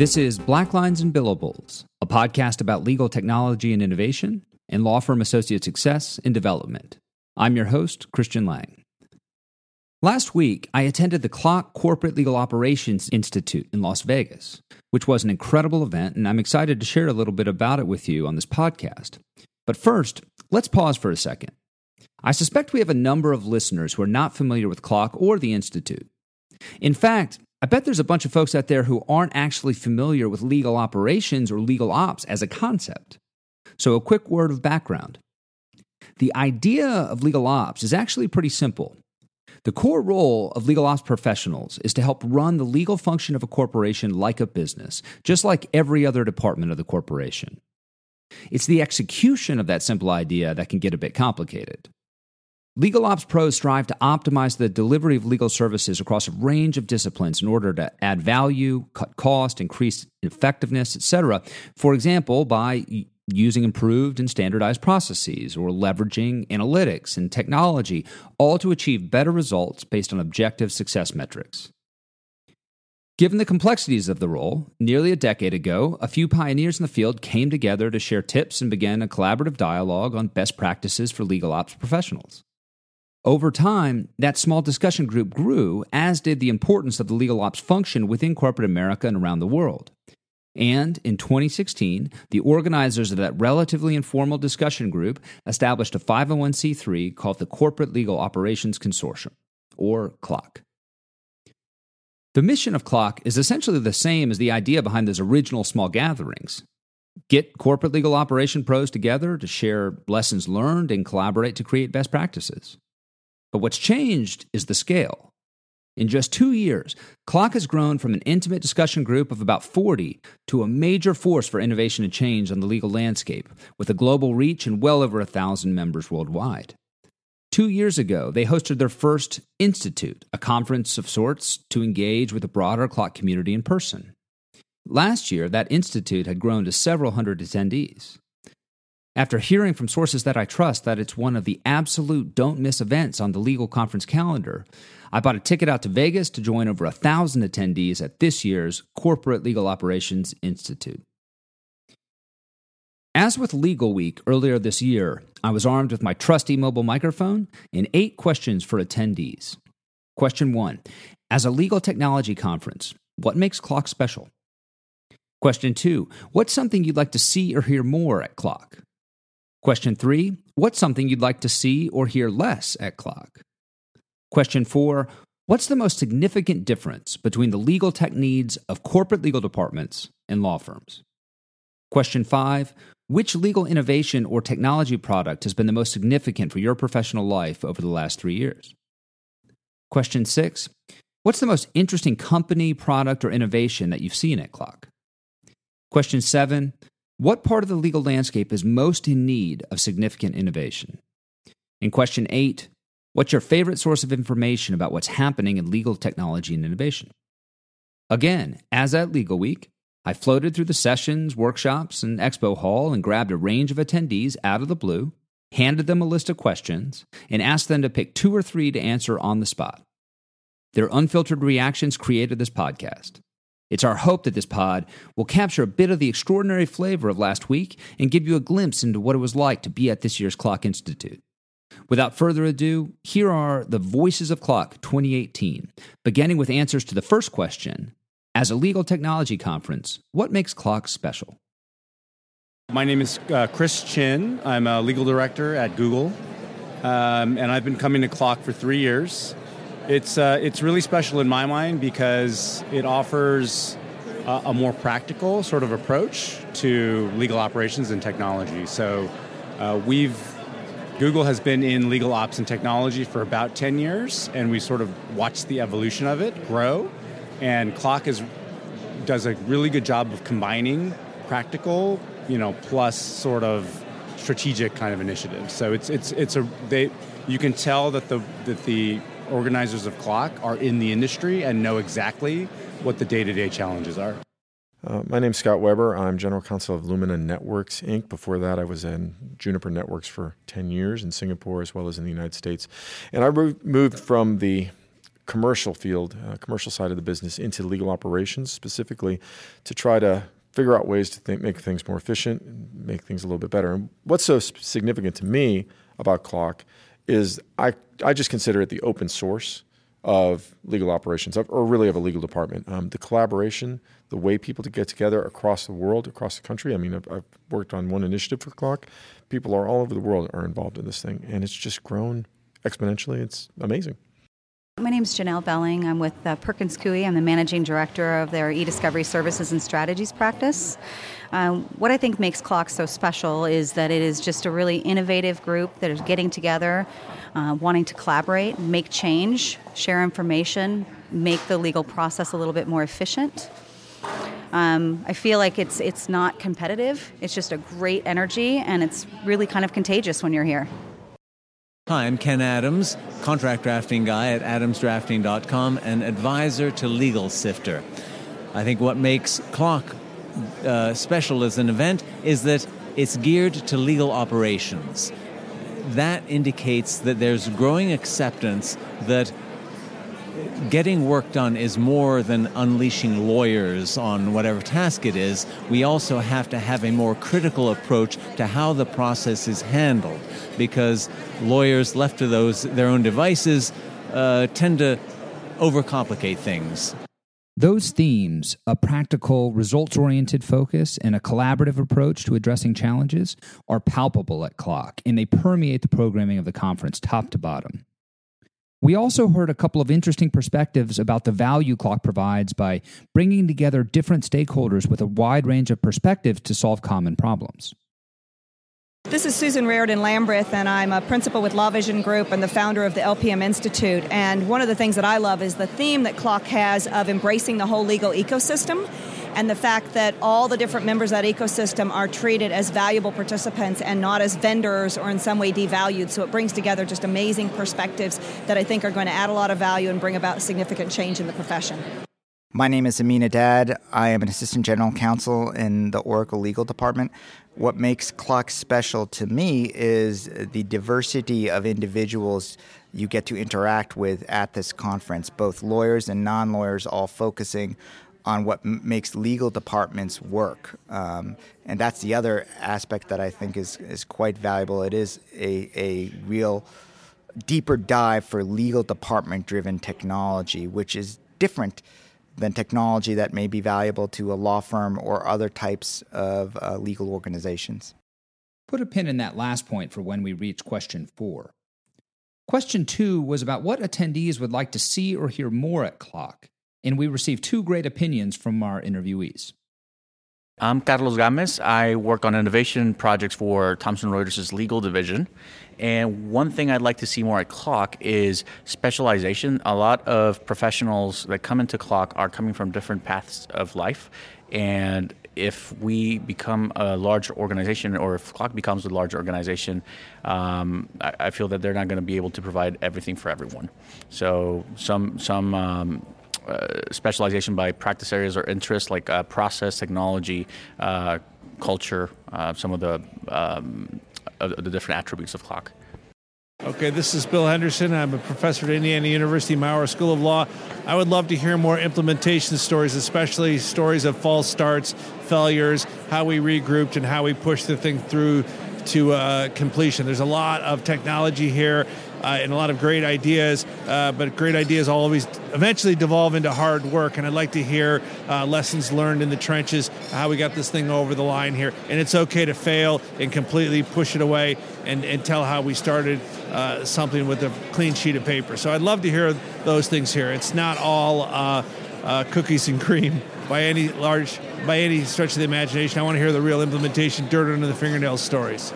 This is Black Lines and Billables, a podcast about legal technology and innovation and law firm associate success and development. I'm your host, Christian Lang. Last week, I attended the CLOC Corporate Legal Operations Institute in Las Vegas, which was an incredible event, and I'm excited to share a little bit about it with you on this podcast. But first, let's pause for a second. I suspect we have a number of listeners who are not familiar with CLOC or the Institute. In fact, I bet there's a bunch of folks out there who aren't actually familiar with legal operations or legal ops as a concept. So, a quick word of background. The idea of legal ops is actually pretty simple. The core role of legal ops professionals is to help run the legal function of a corporation like a business, just like every other department of the corporation. It's the execution of that simple idea that can get a bit complicated. Legal ops pros strive to optimize the delivery of legal services across a range of disciplines in order to add value, cut cost, increase effectiveness, etc. For example, by using improved and standardized processes or leveraging analytics and technology, all to achieve better results based on objective success metrics. Given the complexities of the role, nearly a decade ago, a few pioneers in the field came together to share tips and began a collaborative dialogue on best practices for legal ops professionals. Over time, that small discussion group grew, as did the importance of the legal ops function within corporate America and around the world. And in 2016, the organizers of that relatively informal discussion group established a 501c3 called the Corporate Legal Operations Consortium, or CLOC. The mission of CLOC is essentially the same as the idea behind those original small gatherings. Get corporate legal operation pros together to share lessons learned and collaborate to create best practices. But what's changed is the scale. In just two years, CLOC has grown from an intimate discussion group of about 40 to a major force for innovation and change on the legal landscape, with a global reach and well over a thousand members worldwide. Two years ago, they hosted their first Institute, a conference of sorts to engage with the broader CLOC community in person. Last year, that institute had grown to several hundred attendees. After hearing from sources that I trust that it's one of the absolute don't miss events on the legal conference calendar, I bought a ticket out to Vegas to join over a thousand attendees at this year's Corporate Legal Operations Institute. As with Legal Week earlier this year, I was armed with my trusty mobile microphone and eight questions for attendees. Question one As a legal technology conference, what makes CLOC special? Question two What's something you'd like to see or hear more at CLOC? Question three What's something you'd like to see or hear less at CLOC? Question four What's the most significant difference between the legal tech needs of corporate legal departments and law firms? Question five Which legal innovation or technology product has been the most significant for your professional life over the last three years? Question six What's the most interesting company, product, or innovation that you've seen at CLOC? Question seven what part of the legal landscape is most in need of significant innovation? In question eight, what's your favorite source of information about what's happening in legal technology and innovation? Again, as at Legal Week, I floated through the sessions, workshops, and expo hall and grabbed a range of attendees out of the blue, handed them a list of questions, and asked them to pick two or three to answer on the spot. Their unfiltered reactions created this podcast. It's our hope that this pod will capture a bit of the extraordinary flavor of last week and give you a glimpse into what it was like to be at this year's CLOC Institute. Without further ado, here are the Voices of CLOC 2018, beginning with answers to the first question As a legal technology conference, what makes CLOC special? My name is uh, Chris Chin. I'm a legal director at Google, um, and I've been coming to CLOC for three years. It's uh, it's really special in my mind because it offers a, more practical sort of approach to legal operations and technology. So uh, we've Google has been in legal ops and technology for about 10 years, and we sort of watched the evolution of it grow. And CLOC is, does a really good job of combining practical, you know, plus sort of strategic kind of initiatives. So it's it's it's a they you can tell that the that the organizers of CLOC are in the industry and know exactly what the day to day challenges are. Uh, my name's Scott Weber. I'm general counsel of Lumina Networks Inc. Before that, I was in Juniper Networks for 10 years in Singapore as well as in the United States. And I moved from the commercial field, uh, commercial side of the business, into legal operations specifically to try to figure out ways to make things more efficient, make things a little bit better. And what's so significant to me about CLOC is I, I just consider it the open source of legal operations, or really of a legal department. Um, the collaboration, the way people to get together across the world, across the country. I mean, I've, I've, worked on one initiative for CLOC. People are all over the world are involved in this thing, and it's just grown exponentially. It's amazing. My name is Janelle Belling. I'm with uh, Perkins Coie. I'm the managing director of their e-discovery services and strategies practice. Uh, what I think makes CLOC so special is that it is just a really innovative group that is getting together, uh, wanting to collaborate, make change, share information, make the legal process a little bit more efficient. Um, I feel like it's it's not competitive. It's just a great energy, and it's really kind of contagious when you're here. Hi, I'm Ken Adams, contract drafting guy at adamsdrafting.com and advisor to Legal Sifter. I think what makes CLOC uh, special as an event is that it's geared to legal operations. That indicates that there's growing acceptance that getting work done is more than unleashing lawyers on whatever task it is. We also have to have a more critical approach to how the process is handled because lawyers left to those their own devices uh, tend to overcomplicate things. Those themes, a practical, results oriented focus, and a collaborative approach to addressing challenges, are palpable at CLOC, and they permeate the programming of the conference top to bottom. We also heard a couple of interesting perspectives about the value CLOC provides by bringing together different stakeholders with a wide range of perspectives to solve common problems. This is Susan Raymond Lambreth, and I'm a principal with Law Vision Group and the founder of the LPM Institute. And one of the things that I love is the theme that CLOC has of embracing the whole legal ecosystem and the fact that all the different members of that ecosystem are treated as valuable participants and not as vendors or in some way devalued. So it brings together just amazing perspectives that I think are going to add a lot of value and bring about significant change in the profession. My name is Amina Haddad. I am an assistant general counsel in the Oracle Legal Department. What makes CLOC special to me is the diversity of individuals you get to interact with at this conference, both lawyers and non lawyers, all focusing on what m- makes legal departments work. Um, and that's the other aspect that I think is, is quite valuable. It is a, a real deeper dive for legal department driven technology, which is different than technology that may be valuable to a law firm or other types of uh, legal organizations. Put a pin in that last point for when we reach question four. Question two was about what attendees would like to see or hear more at CLOC and we received two great opinions from our interviewees. I'm Carlos Gamez. I work on innovation projects for Thomson Reuters' legal division. And one thing I'd like to see more at CLOC is specialization. A lot of professionals that come into CLOC are coming from different paths of life. And if we become a large organization or if CLOC becomes a large organization, um, I, I, feel that they're not going to be able to provide everything for everyone. So some, some um, specialization by practice areas or interests like uh, process, technology, uh, culture, uh, some of the, um, of the different attributes of CLOC. Okay, this is Bill Henderson. I'm a professor at Indiana University Maurer School of Law. I would love to hear more implementation stories, especially stories of false starts, failures, how we regrouped, and how we pushed the thing through to uh, completion. There's a lot of technology here uh, and a lot of great ideas, uh, but great ideas always eventually devolve into hard work. And I'd like to hear uh, lessons learned in the trenches, how we got this thing over the line here. And it's okay to fail and completely push it away and, and tell how we started uh, something with a clean sheet of paper. So I'd love to hear those things here. It's not all uh, uh, cookies and cream by any large by any stretch of the imagination. I want to hear the real implementation, dirt under the fingernails stories.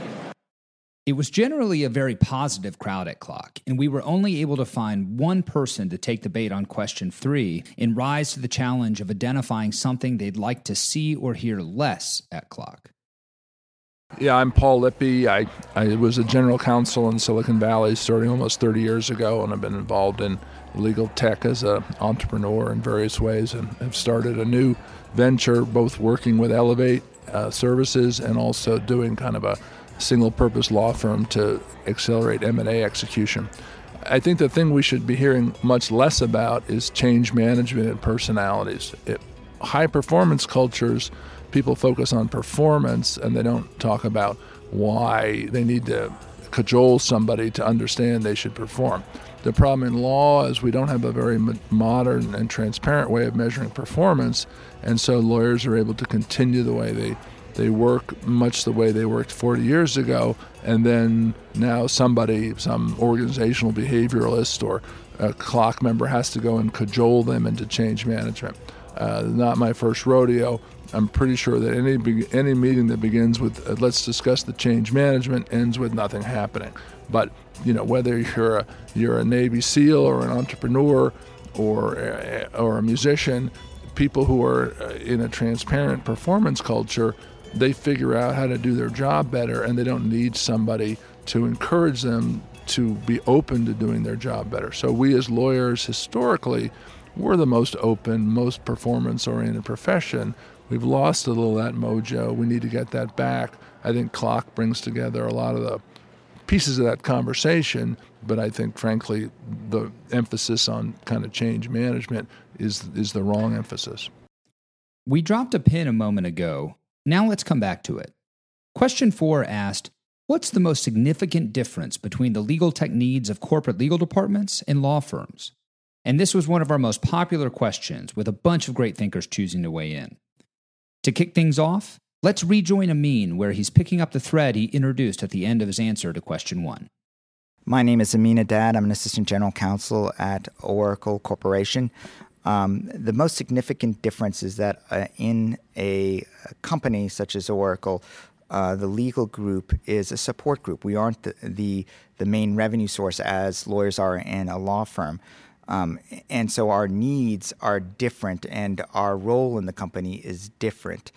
It was generally a very positive crowd at CLOC, and we were only able to find one person to take the bait on question three and rise to the challenge of identifying something they'd like to see or hear less at CLOC. Yeah, I'm Paul Lippe. I, I was a general counsel in Silicon Valley starting almost 30 years ago, and I've been involved in legal tech as an entrepreneur in various ways and have started a new venture, both working with Elevate uh, services and also doing kind of a single purpose law firm to accelerate M&A execution. I think the thing we should be hearing much less about is change management and personalities. It, high performance cultures, people focus on performance and they don't talk about why they need to cajole somebody to understand they should perform. The problem in law is we don't have a very modern and transparent way of measuring performance, and so lawyers are able to continue the way they they work much the way they worked 40 years ago, and then now somebody, some organizational behavioralist or a CLOC member has to go and cajole them into change management. Uh, not my first rodeo. I'm pretty sure that any any meeting that begins with uh, "Let's discuss the change management" ends with nothing happening. But you know, whether you're a you're a Navy SEAL or an entrepreneur or uh, or a musician, people who are uh, in a transparent performance culture, they figure out how to do their job better, and they don't need somebody to encourage them to be open to doing their job better. So we as lawyers historically we're the most open, most performance oriented profession. We've lost a little that mojo. We need to get that back. I think CLOC brings together a lot of the pieces of that conversation, but I think, frankly, the emphasis on kind of change management is, is the wrong emphasis. We dropped a pin a moment ago. Now let's come back to it. Question four asked What's the most significant difference between the legal tech needs of corporate legal departments and law firms? And this was one of our most popular questions, with a bunch of great thinkers choosing to weigh in. To kick things off, let's rejoin Amin, where he's picking up the thread he introduced at the end of his answer to question one. My name is Amin Haddad. I'm an assistant general counsel at Oracle Corporation. Um, the most significant difference is that uh, in a company such as Oracle, uh, the legal group is a support group. We aren't the, the, the main revenue source as lawyers are in a law firm. Um, and so our needs are different, and our role in the company is different.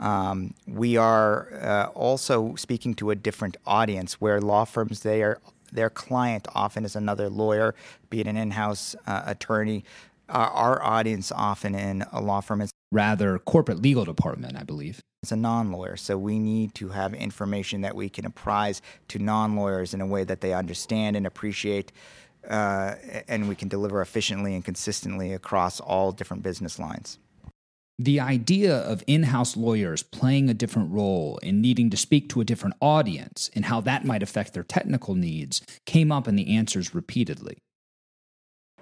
Um, we are uh, also speaking to a different audience where law firms they are their client often is another lawyer, be it an in-house uh, attorney. Uh, our audience often in a law firm is rather corporate legal department, I believe. It's a non-lawyer, so we need to have information that we can apprise to non-lawyers in a way that they understand and appreciate uh, and we can deliver efficiently and consistently across all different business lines. The idea of in house lawyers playing a different role and needing to speak to a different audience and how that might affect their technical needs came up in the answers repeatedly.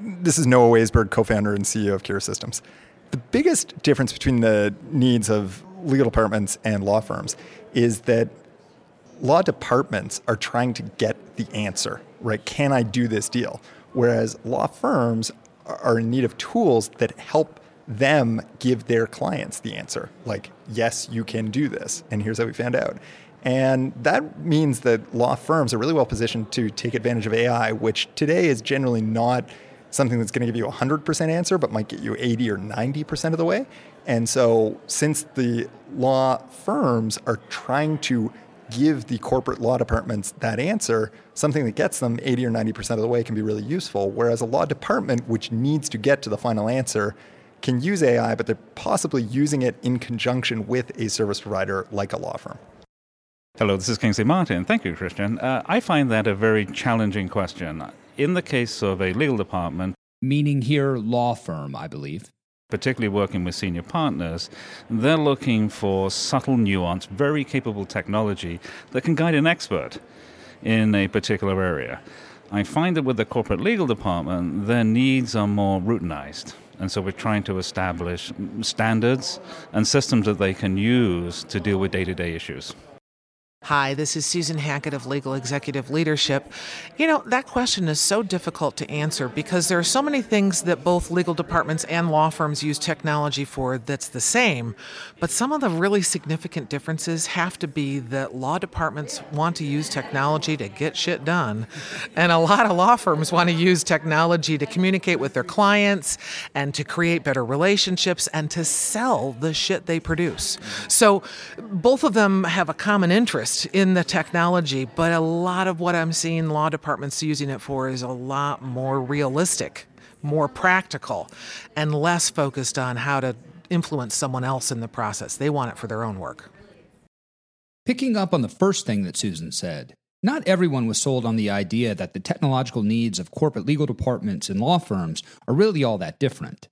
This is Noah Waisberg, co founder and CEO of Kira Systems. The biggest difference between the needs of legal departments and law firms is that law departments are trying to get the answer, right? Can I do this deal? Whereas law firms are in need of tools that help them give their clients the answer. Like, yes, you can do this. And here's how we found out. And that means that law firms are really well positioned to take advantage of AI, which today is generally not something that's going to give you a 100% answer, but might get you 80 or 90% of the way. And so, since the law firms are trying to give the corporate law departments that answer, something that gets them 80 or 90% of the way can be really useful. Whereas a law department, which needs to get to the final answer, can use AI, but they're possibly using it in conjunction with a service provider like a law firm. Hello, this is Kingsley Martin. Thank you, Christian. Uh, I find that a very challenging question. In the case of a legal department, meaning here law firm, I believe, particularly working with senior partners, they're looking for subtle nuance, very capable technology that can guide an expert in a particular area. I find that with the corporate legal department, their needs are more routinized. And so we're trying to establish standards and systems that they can use to deal with day to day issues. Hi, this is Susan Hackett of Legal Executive Leadership. You know, that question is so difficult to answer because there are so many things that both legal departments and law firms use technology for that's the same. But some of the really significant differences have to be that law departments want to use technology to get shit done, and a lot of law firms want to use technology to communicate with their clients and to create better relationships and to sell the shit they produce. So both of them have a common interest interest in the technology, but a lot of what I'm seeing law departments using it for is a lot more realistic, more practical, and less focused on how to influence someone else in the process. They want it for their own work. Picking up on the first thing that Susan said, Not everyone was sold on the idea that the technological needs of corporate legal departments and law firms are really all that different.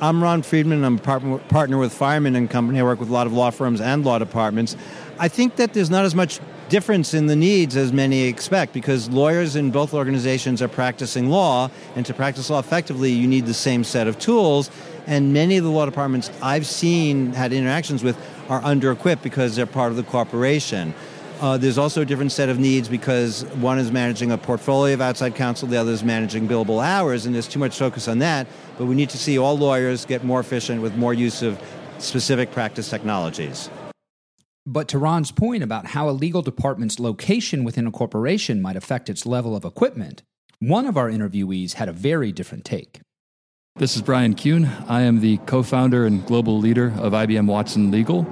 I'm Ron Friedman. I'm a partner with Fireman and Company. I work with a lot of law firms and law departments. I think that there's not as much difference in the needs as many expect because lawyers in both organizations are practicing law, and to practice law effectively, you need the same set of tools. And many of the law departments I've seen, had interactions with, are under equipped because they're part of the corporation. Uh, there's also a different set of needs because one is managing a portfolio of outside counsel, the other is managing billable hours, and there's too much focus on that. But we need to see all lawyers get more efficient with more use of specific practice technologies. But to Ron's point about how a legal department's location within a corporation might affect its level of equipment, one of our interviewees had a very different take. This is Brian Kuhn. I am the co founder and global leader of IBM Watson Legal.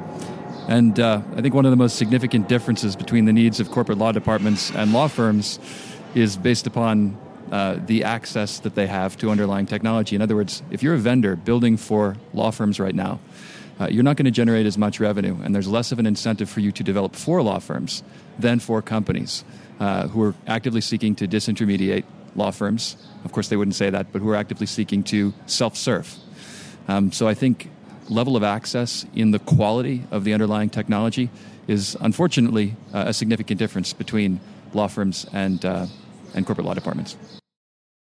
And uh, I think one of the most significant differences between the needs of corporate law departments and law firms is based upon uh, the access that they have to underlying technology. In other words, if you're a vendor building for law firms right now, uh, you're not going to generate as much revenue, and there's less of an incentive for you to develop for law firms than for companies uh, who are actively seeking to disintermediate law firms. Of course, they wouldn't say that, but who are actively seeking to self serve. Um, so I think level of access in the quality of the underlying technology is unfortunately uh, a significant difference between law firms and, uh, and corporate law departments.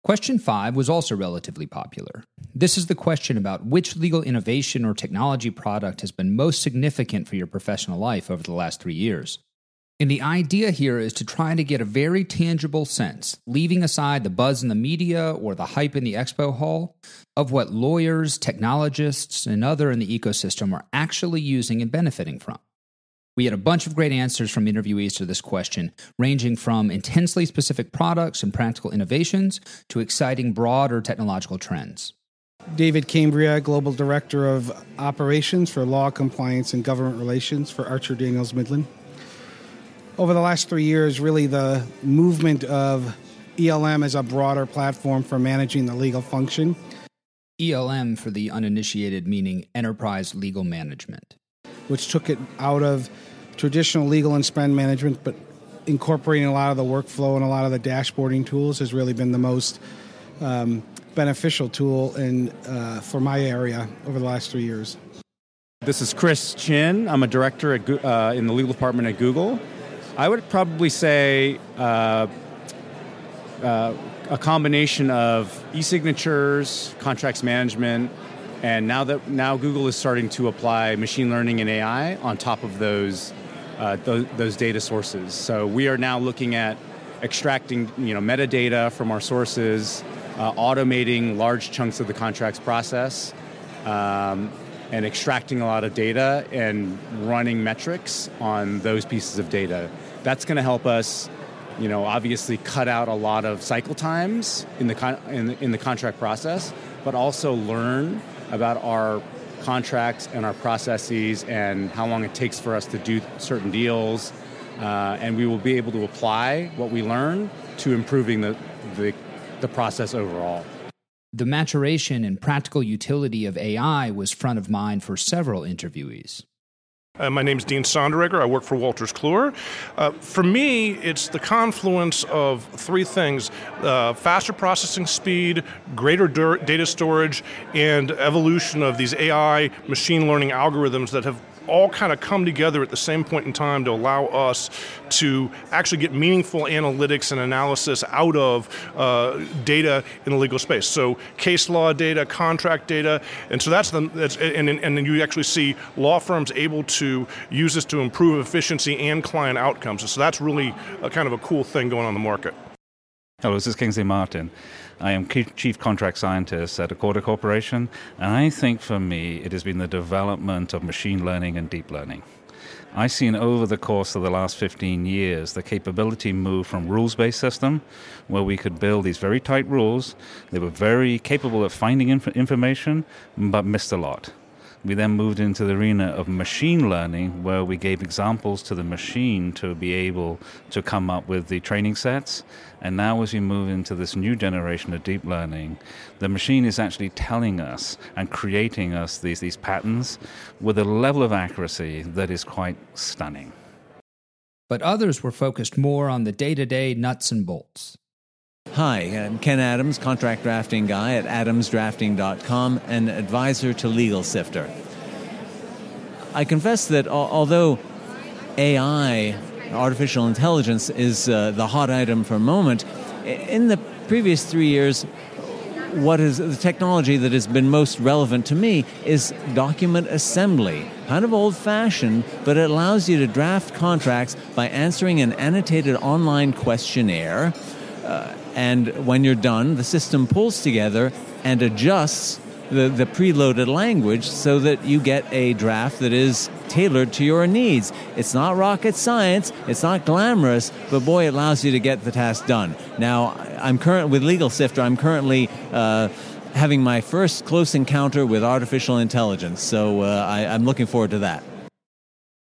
Question five was also relatively popular. This is the question about which legal innovation or technology product has been most significant for your professional life over the last three years. And the idea here is to try to get a very tangible sense, leaving aside the buzz in the media or the hype in the expo hall, of what lawyers, technologists, and other in the ecosystem are actually using and benefiting from. We had a bunch of great answers from interviewees to this question, ranging from intensely specific products and practical innovations to exciting broader technological trends. David Cambria, Global Director of Operations for Law, Compliance, and Government Relations for Archer Daniels Midland over the last three years, really the movement of ELM as a broader platform for managing the legal function. ELM, for the uninitiated, meaning Enterprise Legal Management, which took it out of traditional legal and spend management, but incorporating a lot of the workflow and a lot of the dashboarding tools has really been the most um, beneficial tool in, uh, for my area over the last three years. This is Chris Chin. I'm a director at, uh, in the legal department at Google. I would probably say uh, uh, a combination of e-signatures, contracts management, and now that now Google is starting to apply machine learning and AI on top of those uh, those, those data sources. So we are now looking at extracting you know metadata from our sources, uh, automating large chunks of the contracts process. Um, and extracting a lot of data and running metrics on those pieces of data that's going to help us you know obviously cut out a lot of cycle times in the, con- in the, in the contract process but also learn about our contracts and our processes and how long it takes for us to do certain deals uh, and we will be able to apply what we learn to improving the, the, the process overall the maturation and practical utility of AI was front of mind for several interviewees. Uh, my name is Dean Sonderegger. I work for Wolters Kluwer. Uh, for me, it's the confluence of three things uh, faster processing speed, greater data storage, and evolution of these AI machine learning algorithms that have all kind of come together at the same point in time to allow us to actually get meaningful analytics and analysis out of uh, data in the legal space. So case law data, contract data, and so that's the that's, and and then you actually see law firms able to use this to improve efficiency and client outcomes. And so that's really a kind of a cool thing going on in the market. Hello, this is Kingsley Martin. I am Chief Contract Scientist at Accorda Corporation, and I think for me it has been the development of machine learning and deep learning. I've seen over the course of the last 15 years the capability move from rules based system, where we could build these very tight rules. They were very capable of finding inf- information, but missed a lot. We then moved into the arena of machine learning, where we gave examples to the machine to be able to come up with the training sets. And now, as we move into this new generation of deep learning, the machine is actually telling us and creating us these, these patterns with a level of accuracy that is quite stunning. but others were focused more on the day to day nuts and bolts. Hi, I'm Ken Adams, contract drafting guy at adamsdrafting.com and advisor to Legal Sifter. I confess that although AI, artificial intelligence, is uh, the hot item for a moment, in the previous three years, what is the technology that has been most relevant to me is document assembly. Kind of old fashioned, but it allows you to draft contracts by answering an annotated online questionnaire. Uh, and when you're done, the system pulls together and adjusts the, the preloaded language so that you get a draft that is tailored to your needs. It's not rocket science, it's not glamorous, but boy, it allows you to get the task done. Now, I'm current with Legal Sifter, I'm currently uh, having my first close encounter with artificial intelligence, so uh, I, I'm looking forward to that.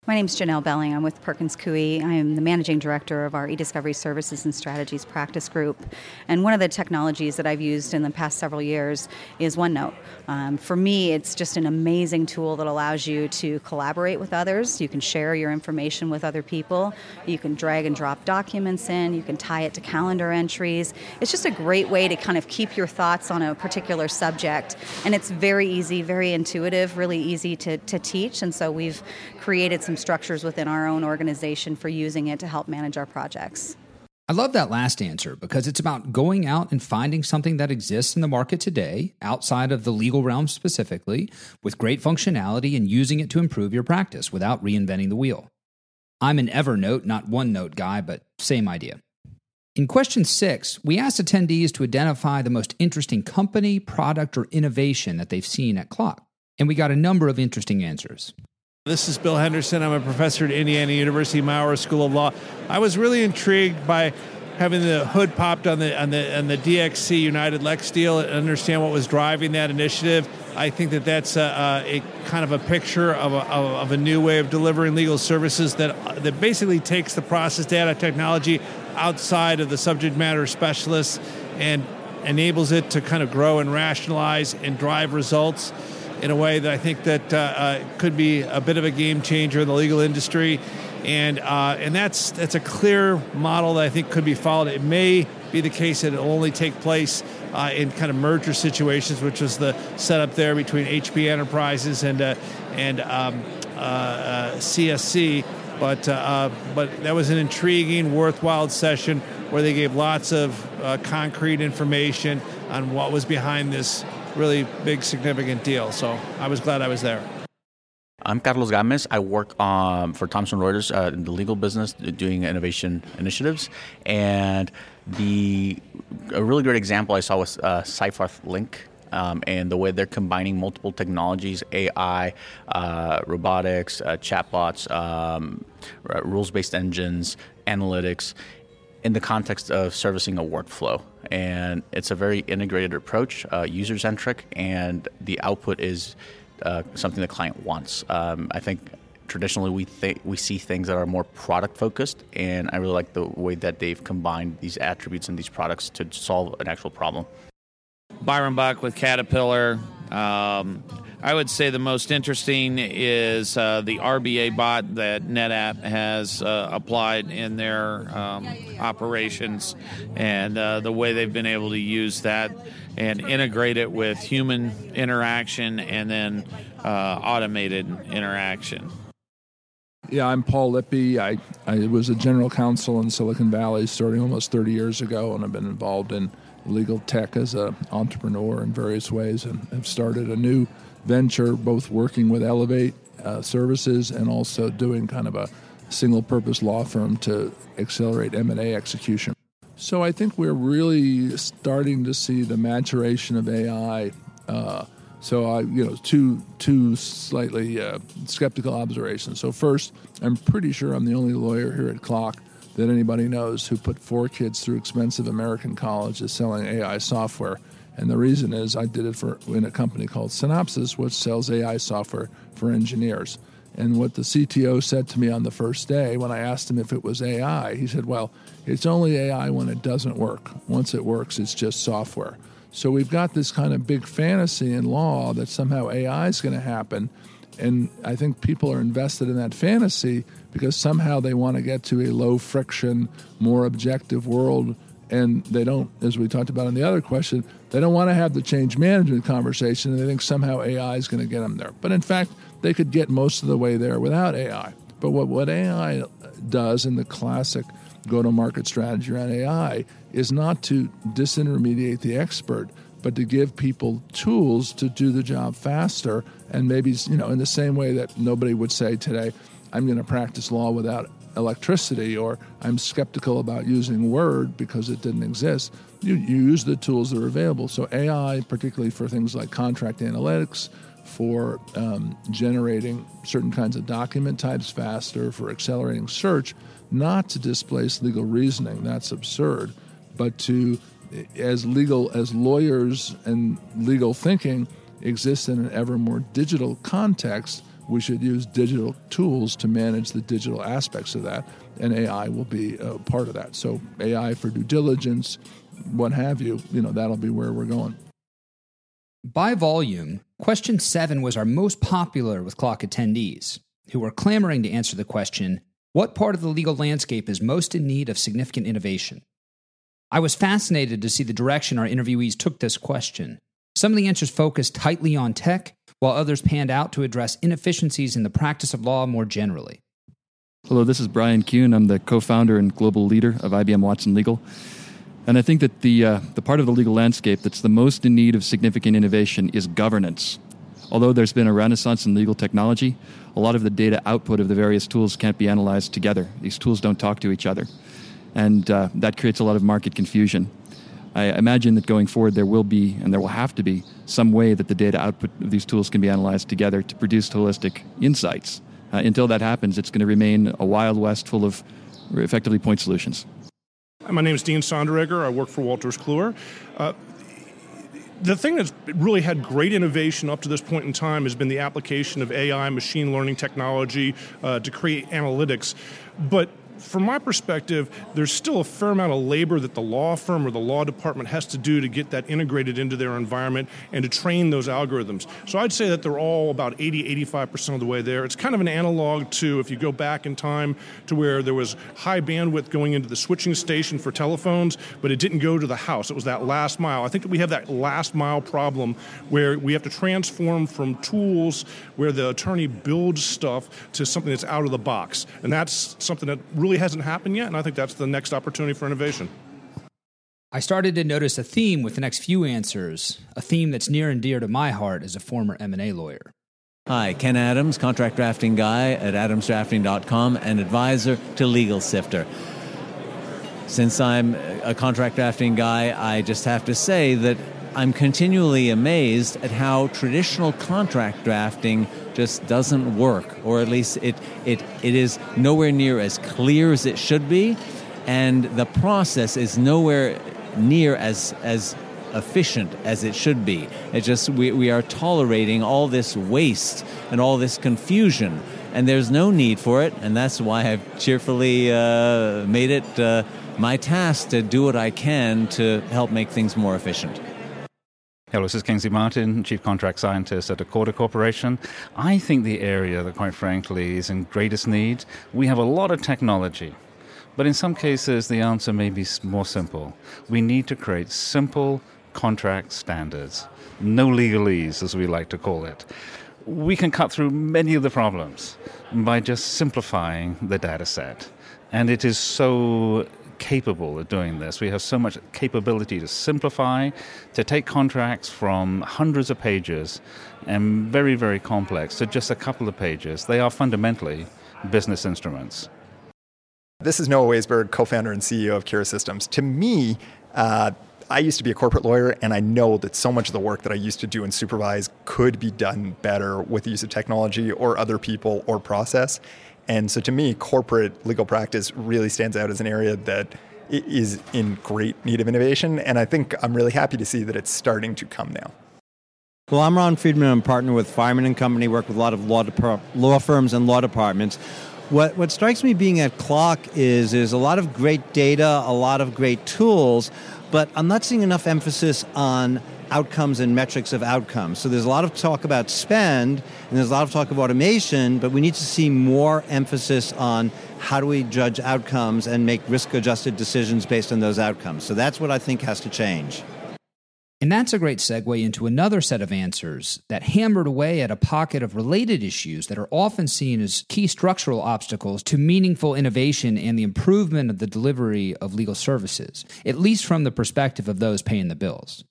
My name is Janelle Belling. I'm with Perkins Coie. I am the managing director of our e-discovery services and strategies practice group. And one of the technologies that I've used in the past several years is OneNote. Um, for me, it's just an amazing tool that allows you to collaborate with others. You can share your information with other people. You can drag and drop documents in. You can tie it to calendar entries. It's just a great way to kind of keep your thoughts on a particular subject. And it's very easy, very intuitive, really easy to, to teach. And so we've created some some structures within our own organization for using it to help manage our projects. I love that last answer because it's about going out and finding something that exists in the market today, outside of the legal realm specifically, with great functionality and using it to improve your practice without reinventing the wheel. I'm an Evernote, not OneNote guy, but same idea. In question six, we asked attendees to identify the most interesting company, product, or innovation that they've seen at CLOC, and we got a number of interesting answers. This is Bill Henderson. I'm a professor at Indiana University Maurer School of Law. I was really intrigued by having the hood popped on the on the on the DXC United Lex deal and understand what was driving that initiative. I think that that's a, a kind of a picture of a, of a new way of delivering legal services that that basically takes the process data technology outside of the subject matter specialists and enables it to kind of grow and rationalize and drive results in a way that I think that uh, uh, could be a bit of a game changer in the legal industry, and uh, and that's that's a clear model that I think could be followed. It may be the case that it will only take place uh, in kind of merger situations, which was the setup there between HP Enterprises and uh, and um, CSC. But but that was an intriguing, worthwhile session where they gave lots of concrete information on what was behind this really big, significant deal. So I was glad I was there. I'm Carlos Gamez. I work um, for Thomson Reuters uh, in the legal business, doing innovation initiatives. And the a really great example I saw was uh, Link. Um, and the way they're combining multiple technologies, AI, uh, robotics, uh, chatbots, um, rules-based engines, analytics, in the context of servicing a workflow. And it's a very integrated approach, uh, user centric, and the output is uh, something the client wants. Um, I think traditionally we think we see things that are more product focused, and I really like the way that they've combined these attributes and these products to solve an actual problem. Byron Buck with Caterpillar. Um, I would say the most interesting is uh, the RPA bot that NetApp has uh, applied in their um, operations and uh, the way they've been able to use that and integrate it with human interaction and then uh, automated interaction. Yeah, I'm Paul Lippe. I, I was a general counsel in Silicon Valley starting almost 30 years ago, and I've been involved in legal tech as an entrepreneur in various ways and have started a new venture, both working with Elevate uh, Services and also doing kind of a single purpose law firm to accelerate M&A execution. So I think we're really starting to see the maturation of AI. Uh, so I, you know, two two slightly uh, skeptical observations. So first, I'm pretty sure I'm the only lawyer here at CLOC that anybody knows who put four kids through expensive American colleges selling AI software and the reason is I did it for in a company called Synopsys, which sells AI software for engineers. And what the CTO said to me on the first day when I asked him if it was AI, he said, Well, it's only AI when it doesn't work. Once it works, it's just software. So we've got this kind of big fantasy in law that somehow AI is going to happen. And I think people are invested in that fantasy, because somehow they want to get to a low friction, more objective world. And they don't, as we talked about in the other question, they don't want to have the change management conversation. And they think somehow AI is going to get them there. But in fact, they could get most of the way there without AI. But what, what AI does in the classic go to market strategy around AI is not to disintermediate the expert, but to give people tools to do the job faster. And maybe, you know, in the same way that nobody would say today, I'm going to practice law without electricity, or I'm skeptical about using Word because it didn't exist. You, you use the tools that are available. So, AI, particularly for things like contract analytics, for um, generating certain kinds of document types faster, for accelerating search, not to displace legal reasoning, that's absurd, but to as legal as lawyers and legal thinking exists in an ever more digital context, we should use digital tools to manage the digital aspects of that, and AI will be a part of that. So AI for due diligence, what have you, you know, that'll be where we're going. By volume, question 7 was our most popular with CLOC attendees, who were clamoring to answer the question, what part of the legal landscape is most in need of significant innovation? I was fascinated to see the direction our interviewees took this question. Some of the answers focused tightly on tech, while others panned out to address inefficiencies in the practice of law more generally. Hello, this is Brian Kuhn. I'm the co founder and global leader of IBM Watson Legal. And I think that the, uh, the part of the legal landscape that's the most in need of significant innovation is governance. Although there's been a renaissance in legal technology, a lot of the data output of the various tools can't be analyzed together. These tools don't talk to each other and uh, that creates a lot of market confusion. I imagine that going forward, there will be and there will have to be some way that the data output of these tools can be analyzed together to produce holistic insights. Uh, until that happens, it's going to remain a wild west full of effectively point solutions. My name is Dean Sonderegger. I work for Wolters Kluwer. Uh, the thing that's really had great innovation up to this point in time has been the application of AI, machine learning technology uh, to create analytics. But from my perspective, there's still a fair amount of labor that the law firm or the law department has to do to get that integrated into their environment and to train those algorithms. So I'd say that they're all about 80, 85% of the way there. It's kind of an analog to if you go back in time to where there was high bandwidth going into the switching station for telephones, but it didn't go to the house. It was that last mile. I think that we have that last mile problem where we have to transform from tools where the attorney builds stuff to something that's out of the box. And that's something that really really hasn't happened yet, and I think that's the next opportunity for innovation. I started to notice a theme with the next few answers, a theme that's near and dear to my heart as a former M&A lawyer. Hi, Ken Adams, contract drafting guy at adamsdrafting.com and advisor to Legal Sifter. Since I'm a contract drafting guy, I just have to say that I'm continually amazed at how traditional contract drafting just doesn't work, or at least it, it, it is nowhere near as clear as it should be, and the process is nowhere near as, as efficient as it should be. It just we, we are tolerating all this waste and all this confusion, and there's no need for it, and that's why I've cheerfully uh, made it uh, my task to do what I can to help make things more efficient. Hello, this is Kingsley Martin, Chief Contract Scientist at Accorda Corporation. I think the area that, quite frankly, is in greatest need, we have a lot of technology, but in some cases, the answer may be more simple. We need to create simple contract standards, no legalese, as we like to call it. We can cut through many of the problems by just simplifying the data set. And it is so capable of doing this. We have so much capability to simplify, to take contracts from hundreds of pages and very, very complex to just a couple of pages. They are fundamentally business instruments. This is Noah Waisberg, co founder and CEO of Kira Systems. To me, uh, I used to be a corporate lawyer, and I know that so much of the work that I used to do and supervise could be done better with the use of technology or other people or process. And so to me, corporate legal practice really stands out as an area that is in great need of innovation. And I think I'm really happy to see that it's starting to come now. Well, I'm Ron Friedman. I'm partner with Fireman and Company, work with a lot of law, law firms and law departments. What, what strikes me being at CLOC is there's a lot of great data, a lot of great tools, but I'm not seeing enough emphasis on outcomes and metrics of outcomes. So there's a lot of talk about spend and there's a lot of talk of automation, but we need to see more emphasis on how do we judge outcomes and make risk adjusted decisions based on those outcomes. So that's what I think has to change. And that's a great segue into another set of answers that hammered away at a pocket of related issues that are often seen as key structural obstacles to meaningful innovation and the improvement of the delivery of legal services, at least from the perspective of those paying the bills.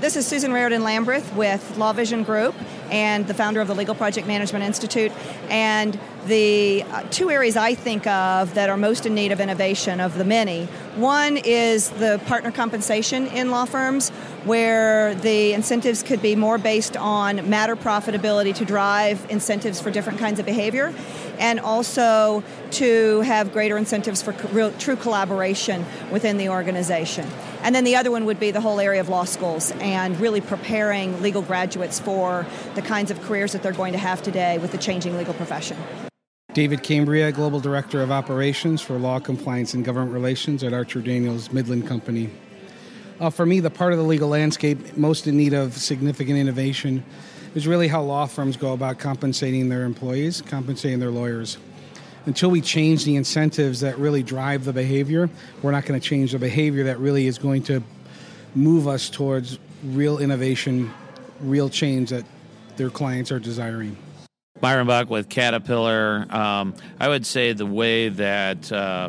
This is Susan Raridon Lambreth with Law Vision Group and the founder of the Legal Project Management Institute. And the uh, two areas I think of that are most in need of innovation, of the many, one is the partner compensation in law firms, where the incentives could be more based on matter profitability to drive incentives for different kinds of behavior, and also to have greater incentives for true collaboration within the organization. And then the other one would be the whole area of law schools and really preparing legal graduates for the kinds of careers that they're going to have today with the changing legal profession. David Cambria, Global Director of Operations for Law Compliance and Government Relations at Archer Daniels Midland Company. Uh, for me, the part of the legal landscape most in need of significant innovation is really how law firms go about compensating their employees, compensating their lawyers until we change the incentives that really drive the behavior, we're not going to change the behavior that really is going to move us towards real innovation, real change that their clients are desiring. Byron Buck with Caterpillar. Um, I would say the way that uh,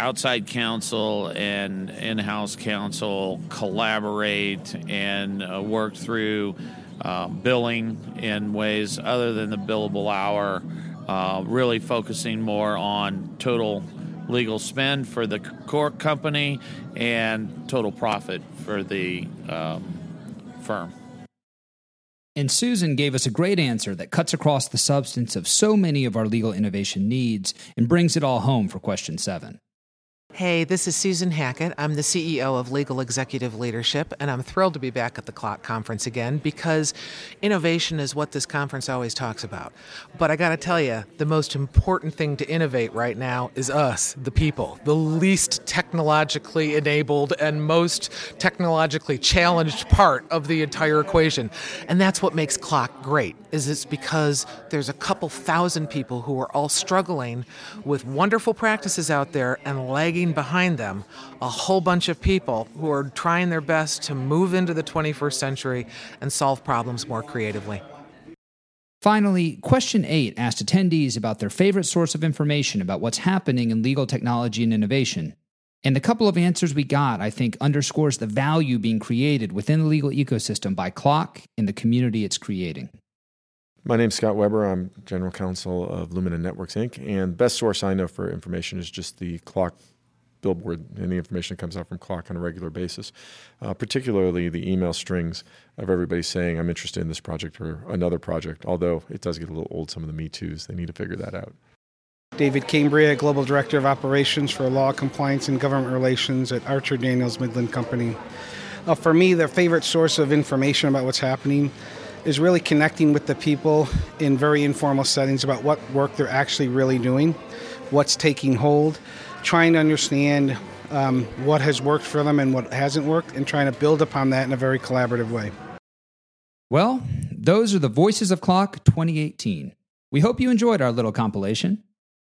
outside counsel and in house counsel collaborate and uh, work through uh, billing in ways other than the billable hour uh, really focusing more on total legal spend for the core company and total profit for the um, firm. And Susan gave us a great answer that cuts across the substance of so many of our legal innovation needs and brings it all home for question seven. Hey, this is Susan Hackett. I'm the CEO of Legal Executive Leadership, and I'm thrilled to be back at the CLOC conference again because innovation is what this conference always talks about. But I got to tell you, the most important thing to innovate right now is us, the people, the least technologically enabled and most technologically challenged part of the entire equation. And that's what makes CLOC great. Is it's because there's a couple thousand people who are all struggling with wonderful practices out there and lagging behind them a whole bunch of people who are trying their best to move into the 21st century and solve problems more creatively. Finally, question eight asked attendees about their favorite source of information about what's happening in legal technology and innovation. And the couple of answers we got, I think, underscores the value being created within the legal ecosystem by CLOC and the community it's creating. My name's Scott Weber. I'm general counsel of Lumina Networks Inc. And best source I know for information is just the CLOC billboard and the information that comes out from CLOC on a regular basis, uh, particularly the email strings of everybody saying, I'm interested in this project or another project, although it does get a little old, some of the Me Too's. They need to figure that out. David Cambria, Global Director of Operations for Law Compliance and Government Relations at Archer Daniels Midland Company. Uh, for me, the favorite source of information about what's happening is really connecting with the people in very informal settings about what work they're actually really doing, what's taking hold, trying to understand um, what has worked for them and what hasn't worked, and trying to build upon that in a very collaborative way. Well, those are the Voices of CLOC 2018. We hope you enjoyed our little compilation.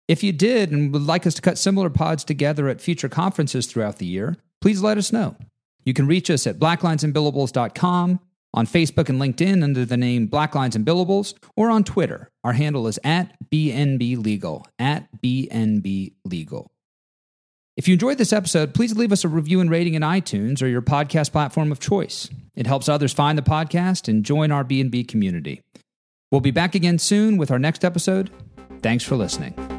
If you did and would like us to cut similar pods together at future conferences throughout the year, please let us know. You can reach us at blacklinesandbillables.com, on Facebook and LinkedIn under the name Black Lines and Billables, or on Twitter. Our handle is at BNB Legal, at BNB Legal. If you enjoyed this episode, please leave us a review and rating in iTunes or your podcast platform of choice. It helps others find the podcast and join our B&B community. We'll be back again soon with our next episode. Thanks for listening.